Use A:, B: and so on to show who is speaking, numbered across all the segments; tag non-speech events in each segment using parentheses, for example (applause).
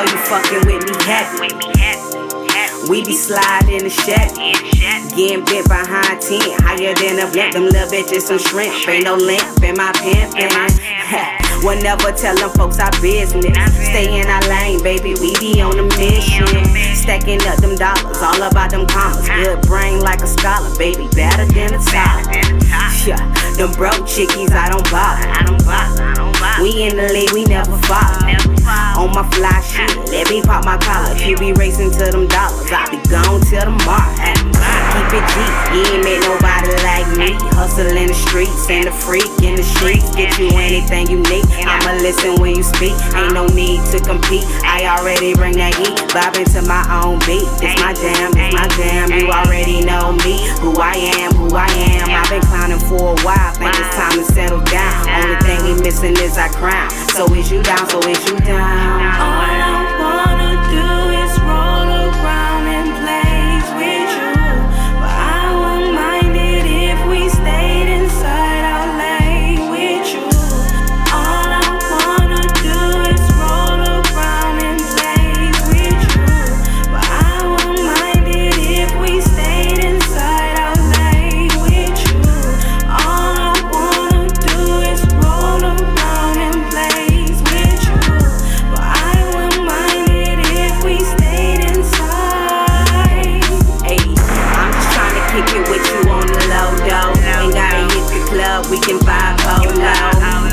A: know you fucking with me.
B: Happy.
A: We be sliding in the Chevy. Getting bit behind 10, higher than a blimp. Them little bitches some shrimp. Ain't no limp in my pimpin'. (laughs) We'll never tell them folks our business. Stay in our lane, baby. We be on a mission. Stacking up them dollars, all about them commas. Good brain like a scholar, baby. Better than a scholar. Yeah, them broke chickies. I don't bother, shit, let me pop my collar. You be racing to them dollars, I be gone till tomorrow. Keep it G, you ain't met nobody like me. Hustle in the streets and the freak in the streets. Get you anything you need. I'ma listen when you speak. Ain't no need to compete. I already bring that heat, vibing to my own beat. It's my jam, it's my jam. You already know me, who I am, who I am. I've been clowning for a while, think it's time to settle down. Only thing we missing is our crown. So is you down, so is you club, we can vibe polo.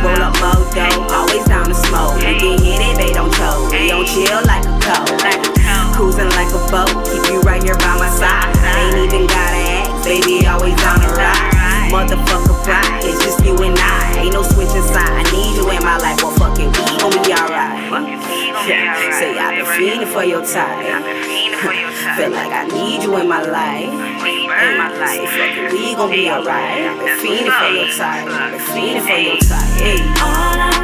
A: Roll up moto, always down to smoke. We can hit it, they don't choke. We don't chill like a.
B: Like.
A: Cruising like a boat, keep you right here by my side. Ain't even gotta ask, baby, always on the ride. Motherfucker pride, it's just you and I. Ain't no switching side. I need you in my life, well fuck it, we gon' be alright.
B: Fuck it, we gon' be alright.
A: Say I've been fiending for your time.
B: Been fiending for your touch.
A: Feel like I need you in my life.
B: Need you in my life.
A: fuck it, we gon' be alright. Been fiending for your time. I've been fiending for your time. Hey.
C: All I wanna